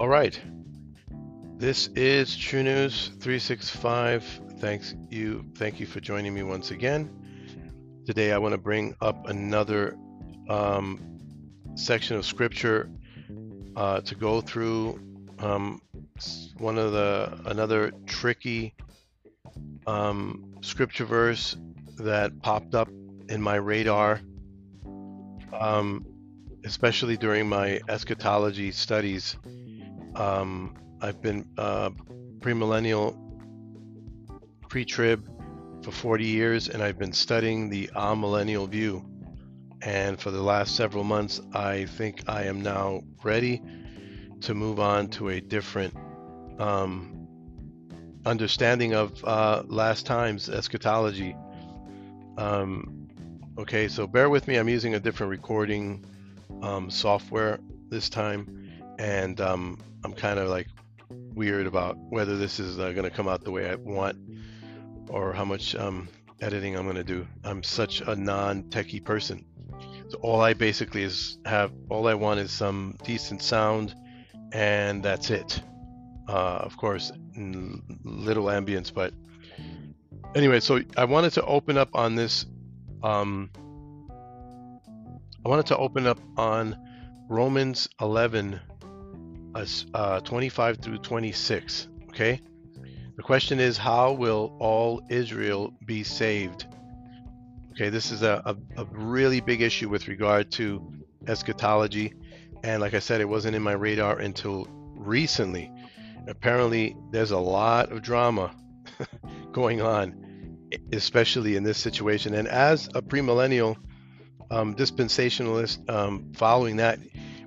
All right. This is True News 365. Thanks you. Thank you for joining me once again. Today I want to bring up another um, section of scripture uh, to go through. Um, one of the another tricky um, scripture verse that popped up in my radar, um, especially during my eschatology studies. Um, I've been uh, premillennial, pre-trib for 40 years, and I've been studying the amillennial view. And for the last several months, I think I am now ready to move on to a different um, understanding of uh, last times eschatology. Um, okay, so bear with me. I'm using a different recording um, software this time, and um, I'm kind of like weird about whether this is uh, going to come out the way I want or how much um, editing I'm going to do. I'm such a non-techie person. So all I basically is have all I want is some decent sound, and that's it. Uh, of course, little ambience, but anyway. So I wanted to open up on this. Um, I wanted to open up on Romans 11, uh, uh 25 through 26. Okay. The question is, how will all Israel be saved? Okay, this is a, a, a, really big issue with regard to eschatology. And like I said, it wasn't in my radar until recently. Apparently, there's a lot of drama going on, especially in this situation. And as a premillennial um, dispensationalist, um, following that,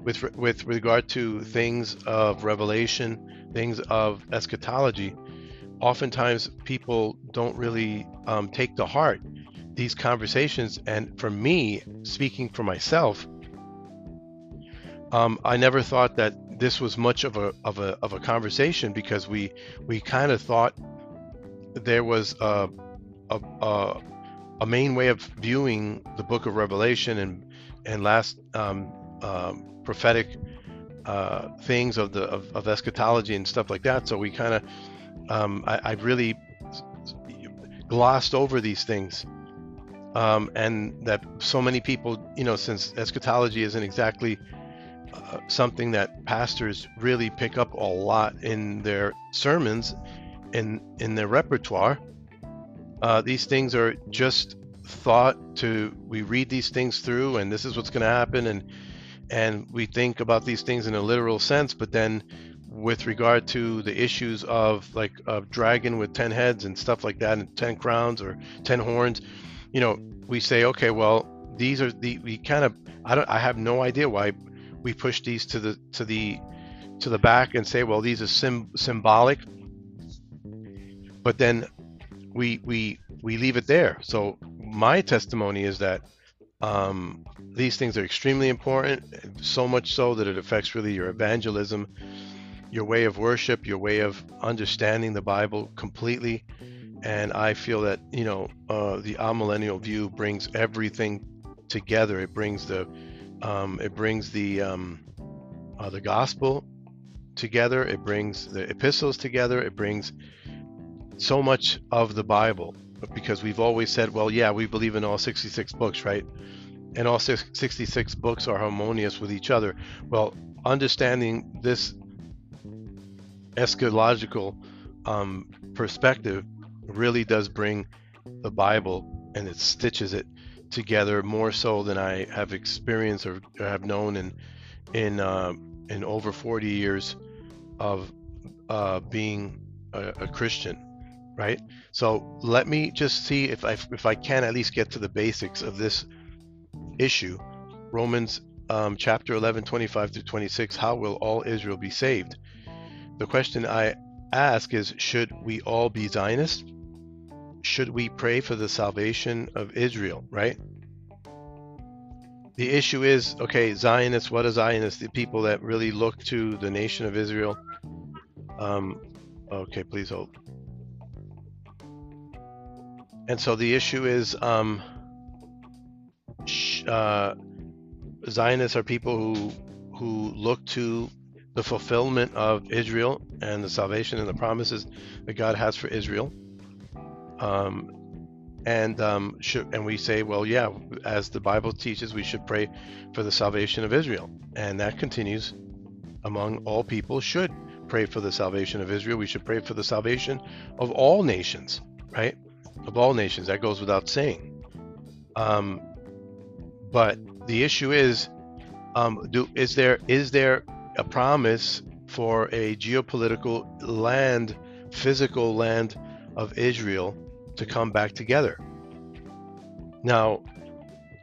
with with regard to things of revelation, things of eschatology, oftentimes people don't really um, take to heart these conversations. And for me, speaking for myself, um, I never thought that this was much of a of a of a conversation because we we kind of thought there was a, a a, a main way of viewing the Book of Revelation and and last um, uh, prophetic uh, things of the of, of eschatology and stuff like that. So we kind of um, I, I, really glossed over these things. Um, and that so many people, you know, since eschatology isn't exactly uh, something that pastors really pick up a lot in their sermons, in in their repertoire, uh, these things are just thought to. We read these things through, and this is what's going to happen, and and we think about these things in a literal sense, but then with regard to the issues of like a dragon with 10 heads and stuff like that and 10 crowns or 10 horns you know we say okay well these are the we kind of i don't i have no idea why we push these to the to the to the back and say well these are sim, symbolic. But then we we we leave it there. So my testimony is that um, these things are extremely important so much so that it affects really your evangelism your way of worship, your way of understanding the Bible completely. And I feel that you know uh, the amillennial view brings everything together. It brings the um, it brings the um, uh, the gospel together. It brings the epistles together. It brings so much of the Bible because we've always said, well, yeah, we believe in all 66 books, right? And all 66 books are harmonious with each other. Well, understanding this eschatological um, perspective really does bring the Bible and it stitches it together more so than I have experienced or have known in in uh, in over 40 years of uh, being a, a, Christian, right? So let me just see if I if I can at least get to the basics of this issue. Romans um, chapter 11, 25 through 26. How will all Israel be saved? The question I ask is Should we all be Zionists? Should we pray for the salvation of Israel, right? The issue is okay, Zionists, what are Zionists? The people that really look to the nation of Israel. Um, okay, please hold. And so the issue is um, uh, Zionists are people who who look to the fulfillment of Israel and the salvation and the promises that God has for Israel. Um, and um, should, and we say, well, yeah, as the Bible teaches, we should pray for the salvation of Israel, and that continues among all people. Should pray for the salvation of Israel. We should pray for the salvation of all nations, right? Of all nations. That goes without saying. Um, but the issue is, um, do is there is there a promise for a geopolitical land, physical land of Israel to come back together? Now,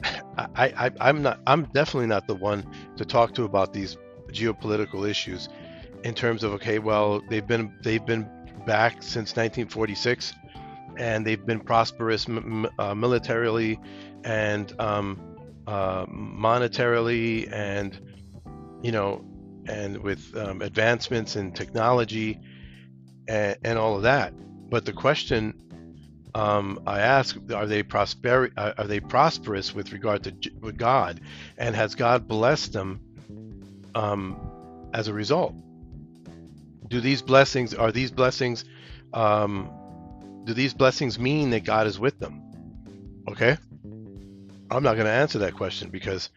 I, I I'm not I'm definitely not the one to talk to about these geopolitical issues in terms of okay, well they've been they've been back since 1946 and they've been prosperous uh, militarily and um, uh, monetarily and you know and with um, advancements in technology and, and, all of that. But the question um, I ask are they prosper are they prosperous with regard to with God? And has God blessed them um, as a result? Do these blessings are these blessings um, do these blessings mean that God is with them okay I'm not going to answer that question because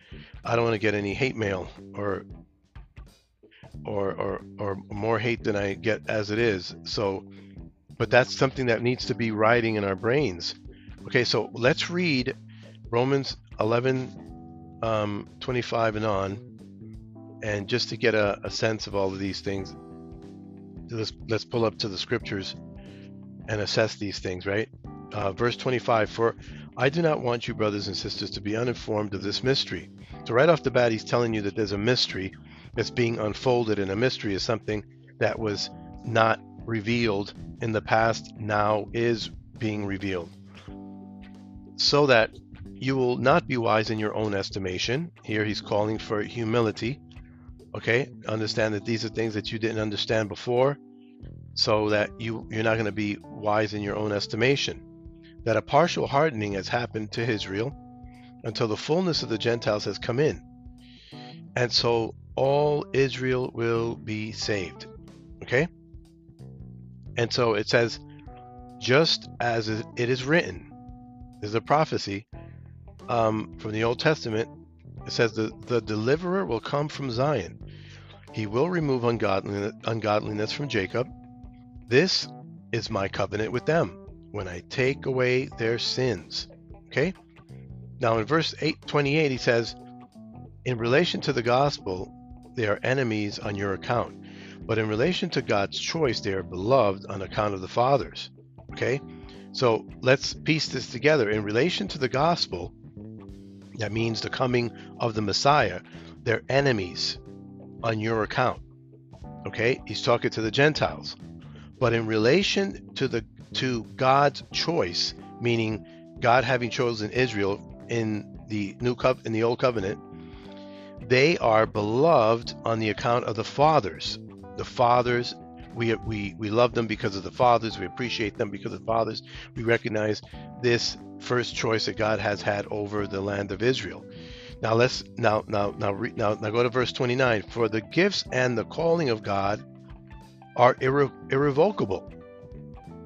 I don't want to get any hate mail or or or or more hate than I get as it is. So, but that's something that needs to be riding in our brains. Okay, so let's read Romans 11, um, 25 and on, and just to get a, a sense of all of these things, let's let's pull up to the scriptures and assess these things. Right, uh, verse 25 for I do not want you, brothers and sisters, to be uninformed of this mystery. So, right off the bat, he's telling you that there's a mystery that's being unfolded, and a mystery is something that was not revealed in the past, now is being revealed. So that you will not be wise in your own estimation. Here he's calling for humility. Okay, understand that these are things that you didn't understand before, so that you, you're not going to be wise in your own estimation that a partial hardening has happened to Israel until the fullness of the Gentiles has come in. And so all Israel will be saved. Okay? And so it says, just as it is written, there's a prophecy um, from the Old Testament. It says, the, the deliverer will come from Zion. He will remove ungodliness, ungodliness from Jacob. This is my covenant with them when I take away their sins. Okay? Now in verse 8, 28, he says, In relation to the gospel, they are enemies on your account. But in relation to God's choice, they are beloved on account of the fathers. Okay? So let's piece this together. In relation to the gospel, that means the coming of the Messiah, they're enemies on your account. Okay? He's talking to the Gentiles. But in relation to the to God's choice, meaning God having chosen Israel in the new in the old covenant, they are beloved on the account of the fathers. The fathers, we we we love them because of the fathers. We appreciate them because of the fathers. We recognize this first choice that God has had over the land of Israel. Now let's now now now now now go to verse 29. For the gifts and the calling of God are irre, irrevocable.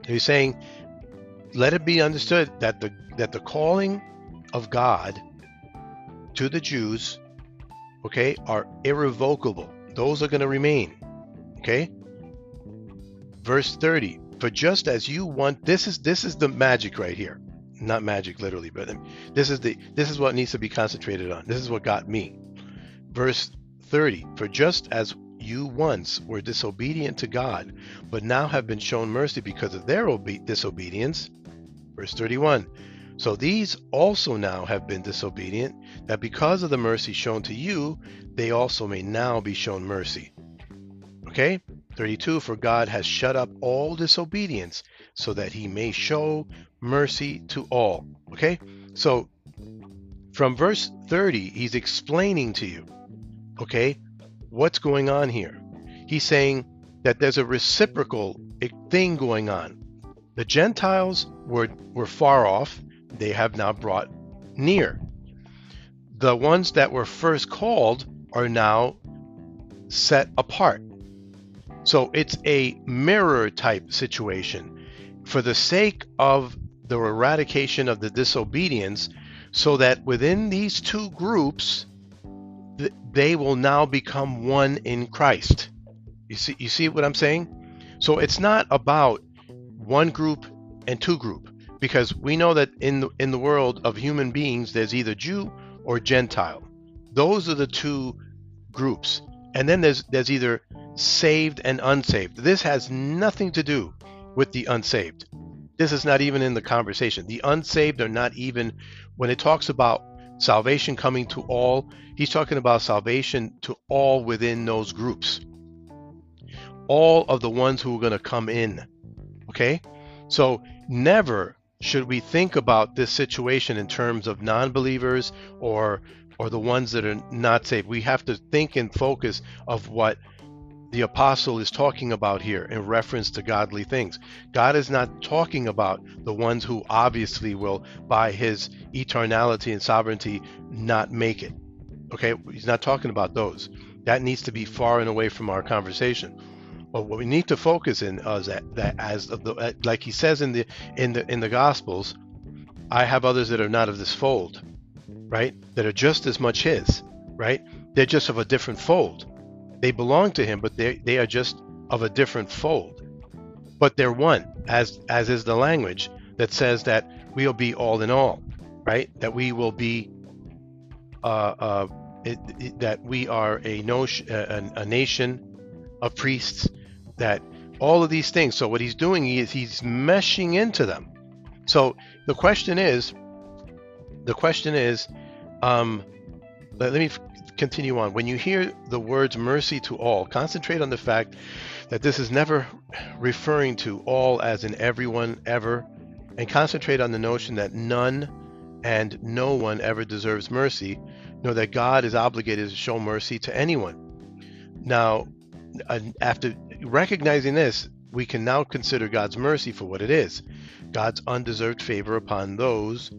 He's saying, let it be understood that the that the calling of God to the Jews, okay, are irrevocable. Those are going to remain. Okay? Verse 30. For just as you want this is this is the magic right here. Not magic literally, but this is the this is what needs to be concentrated on. This is what got me. Verse 30. For just as you once were disobedient to God, but now have been shown mercy because of their obe- disobedience. Verse 31 So these also now have been disobedient, that because of the mercy shown to you, they also may now be shown mercy. Okay? 32 For God has shut up all disobedience, so that he may show mercy to all. Okay? So from verse 30, he's explaining to you, okay, what's going on here? He's saying that there's a reciprocal thing going on. The Gentiles were, were far off, they have now brought near. The ones that were first called are now set apart. So it's a mirror type situation for the sake of the eradication of the disobedience, so that within these two groups, they will now become one in Christ. You see, you see what I'm saying? So it's not about one group and two group, because we know that in the, in the world of human beings, there's either Jew or Gentile. Those are the two groups, and then there's there's either saved and unsaved. This has nothing to do with the unsaved. This is not even in the conversation. The unsaved are not even when it talks about salvation coming to all, he's talking about salvation to all within those groups. All of the ones who are going to come in. Okay? So never should we think about this situation in terms of non-believers or or the ones that are not saved. We have to think and focus of what the apostle is talking about here in reference to godly things. God is not talking about the ones who obviously will, by his eternality and sovereignty, not make it. Okay, he's not talking about those. That needs to be far and away from our conversation. But what we need to focus in is that, that as the, uh, like he says in the in the in the Gospels, I have others that are not of this fold, right? That are just as much his, right? They're just of a different fold they belong to him, but they they are just of a different fold. But they're one, as as is the language that says that we'll be all in all, right? That we will be uh, uh, it, it, that we are a, notion, a, a nation of priests, that all of these things. So what he's doing is he's meshing into them. So the question is, the question is, um, let, let me continue on. When you hear the words mercy to all, concentrate on the fact that this is never referring to all as in everyone ever, and concentrate on the notion that none and no one ever deserves mercy, nor that God is obligated to show mercy to anyone. Now, uh, after recognizing this, we can now consider God's mercy for what it is God's undeserved favor upon those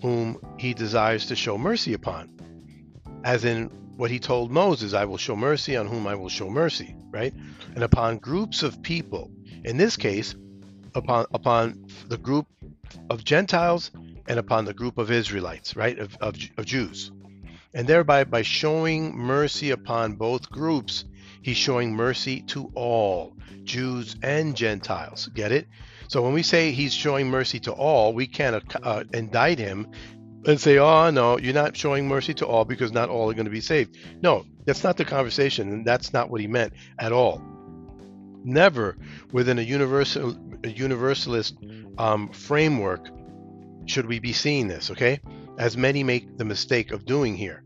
whom he desires to show mercy upon as in what he told Moses, I will show mercy on whom I will show mercy, right? And upon groups of people, in this case, upon upon the group of Gentiles and upon the group of Israelites, right, of, of, of Jews. And thereby, by showing mercy upon both groups, he's showing mercy to all, Jews and Gentiles. Get it? So when we say he's showing mercy to all, we can't uh, indict him and say, oh, no, you're not showing mercy to all because not all are going to be saved. No, that's not the conversation, and that's not what he meant at all. Never within a universal a universalist um, framework should we be seeing this, okay? As many make the mistake of doing here.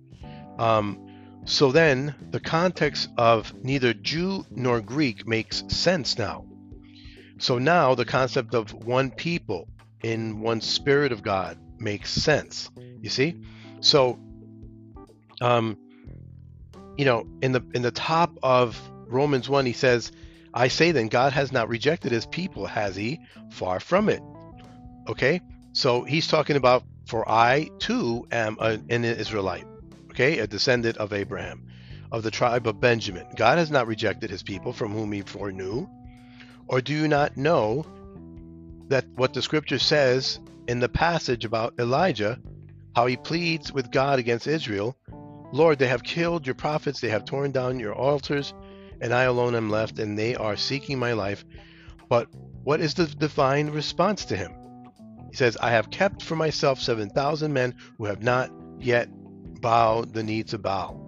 Um, so then, the context of neither Jew nor Greek makes sense now. So now the concept of one people in one spirit of God makes sense. You see? So um you know, in the in the top of Romans 1 he says, I say then God has not rejected his people, has he? Far from it. Okay? So he's talking about for I too am a, an Israelite, okay, a descendant of Abraham, of the tribe of Benjamin. God has not rejected his people from whom he foreknew. Or do you not know that what the scripture says in the passage about Elijah, how he pleads with God against Israel Lord, they have killed your prophets, they have torn down your altars, and I alone am left, and they are seeking my life. But what is the divine response to him? He says, I have kept for myself 7,000 men who have not yet bowed the knee to Baal.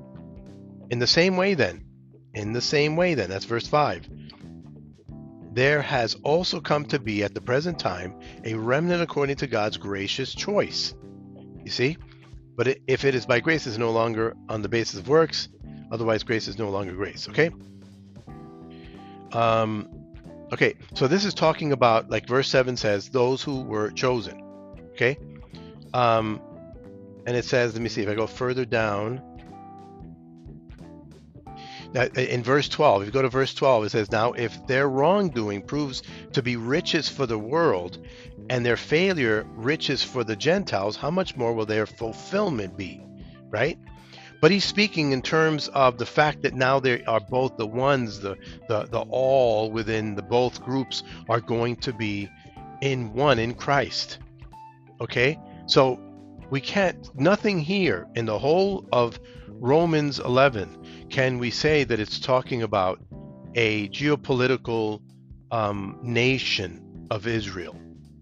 In the same way, then, in the same way, then, that's verse 5 there has also come to be at the present time a remnant according to God's gracious choice. You see? But if it is by grace, it's no longer on the basis of works. Otherwise, grace is no longer grace. Okay? Um, okay, so this is talking about, like verse 7 says, those who were chosen. Okay? Um, and it says, let me see if I go further down Uh, in verse 12, if you go to verse 12, it says, Now if their wrongdoing proves to be riches for the world, and their failure riches for the Gentiles, how much more will their fulfillment be? Right? but he's speaking in terms of the fact that now they are both the ones, the the the all within the both groups are going to be in one in Christ. Okay, so we can't nothing here in the whole of Romans 11 can we say that it's talking about a geopolitical um, nation of Israel.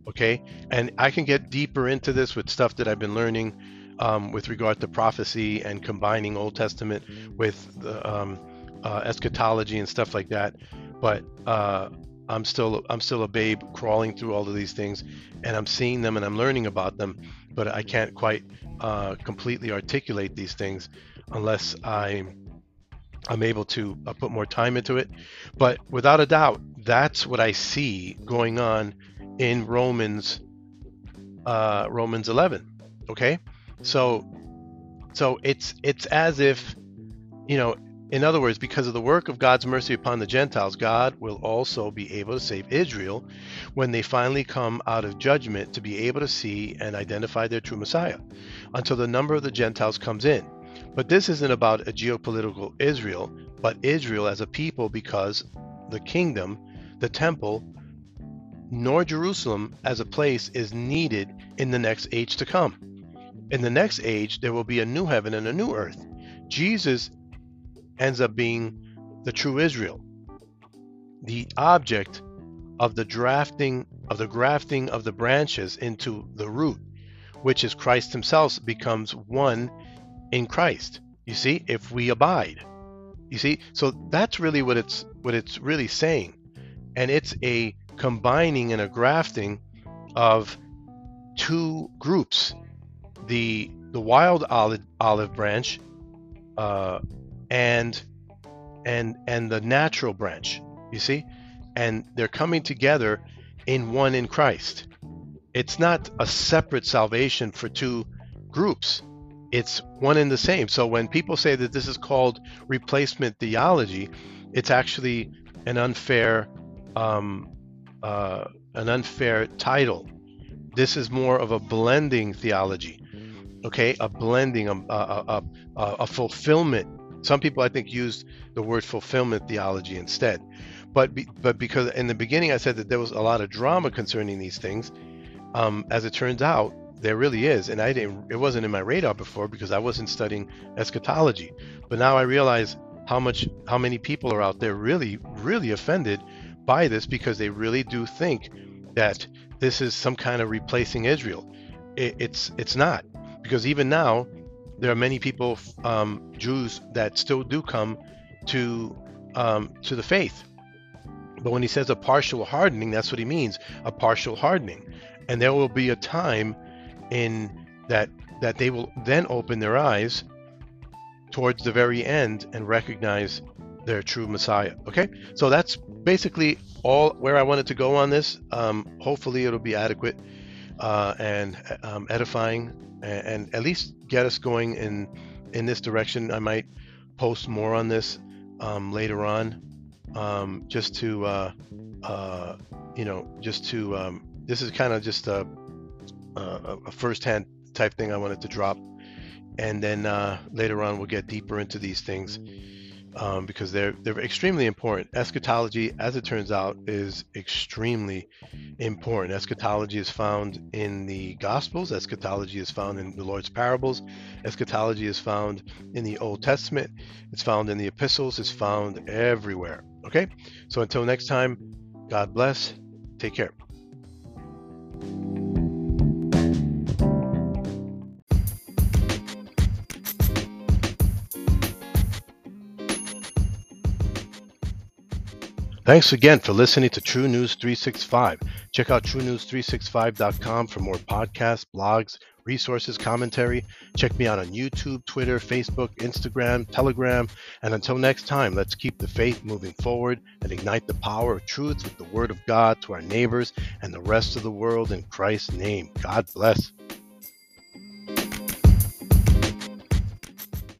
Okay, and I can get deeper into this with stuff that I've been learning um, with regard to prophecy and combining Old Testament with the um, uh, eschatology and stuff like that. But uh, I'm still I'm still a babe crawling through all of these things, and I'm seeing them and I'm learning about them, but I can't quite uh, completely articulate these things unless I I'm able to uh, put more time into it. But without a doubt, that's what I see going on in Romans uh, Romans 11. Okay, so so it's it's as if you know in other words, because of the work of God's mercy upon the Gentiles, God will also be able to save Israel when they finally come out of judgment to be able to see and identify their true Messiah until the number of the Gentiles comes in. But this isn't about a geopolitical Israel, but Israel as a people because the kingdom, the temple, nor Jerusalem as a place is needed in the next age to come. In the next age, there will be a new heaven and a new earth. Jesus ends up being the true Israel. The object of the drafting of the grafting of the branches into the root, which is Christ himself, becomes one in Christ. You see, if we abide. You see, so that's really what it's what it's really saying. And it's a combining and a grafting of two groups. The the wild olive olive branch uh, and and and the natural branch you see and they're coming together in one in christ it's not a separate salvation for two groups it's one and the same. So when people say that this is called replacement theology it's actually an unfair um, uh, an unfair title. This is more of a blending theology okay? A blending a, a, a, a fulfillment. Some people, I think, used the word fulfillment theology instead. But be, but because in the beginning I said that there was a lot of drama concerning these things, um, as it turns out, there really is, and I didn't. It wasn't in my radar before because I wasn't studying eschatology. But now I realize how much, how many people are out there really, really offended by this because they really do think that this is some kind of replacing Israel. It, it's it's not because even now there are many people, um, Jews, that still do come to um, to the faith. But when he says a partial hardening, that's what he means, a partial hardening. And there will be a time in that that they will then open their eyes towards the very end and recognize their true Messiah. Okay, so that's basically all where I wanted to go on this. Um, hopefully, it'll be adequate uh, and um, edifying, and, and, at least get us going in in this direction. I might post more on this um, later on, um, just to uh, uh, you know, just to um, this is kind of just a, a, a first-hand type thing I wanted to drop, and then uh, later on we'll get deeper into these things um, because they're they're extremely important. Eschatology, as it turns out, is extremely important. Eschatology is found in the Gospels. Eschatology is found in the Lord's parables. Eschatology is found in the Old Testament. It's found in the epistles. It's found everywhere. Okay, so until next time, God bless. Take care. Thanks again for listening to True News 365. Check out truenews365.com for more podcasts, blogs, resources, commentary. Check me out on YouTube, Twitter, Facebook, Instagram, Telegram. And until next time, let's keep the faith moving forward and ignite the power of truth with the Word of God to our neighbors and the rest of the world in Christ's name. God bless.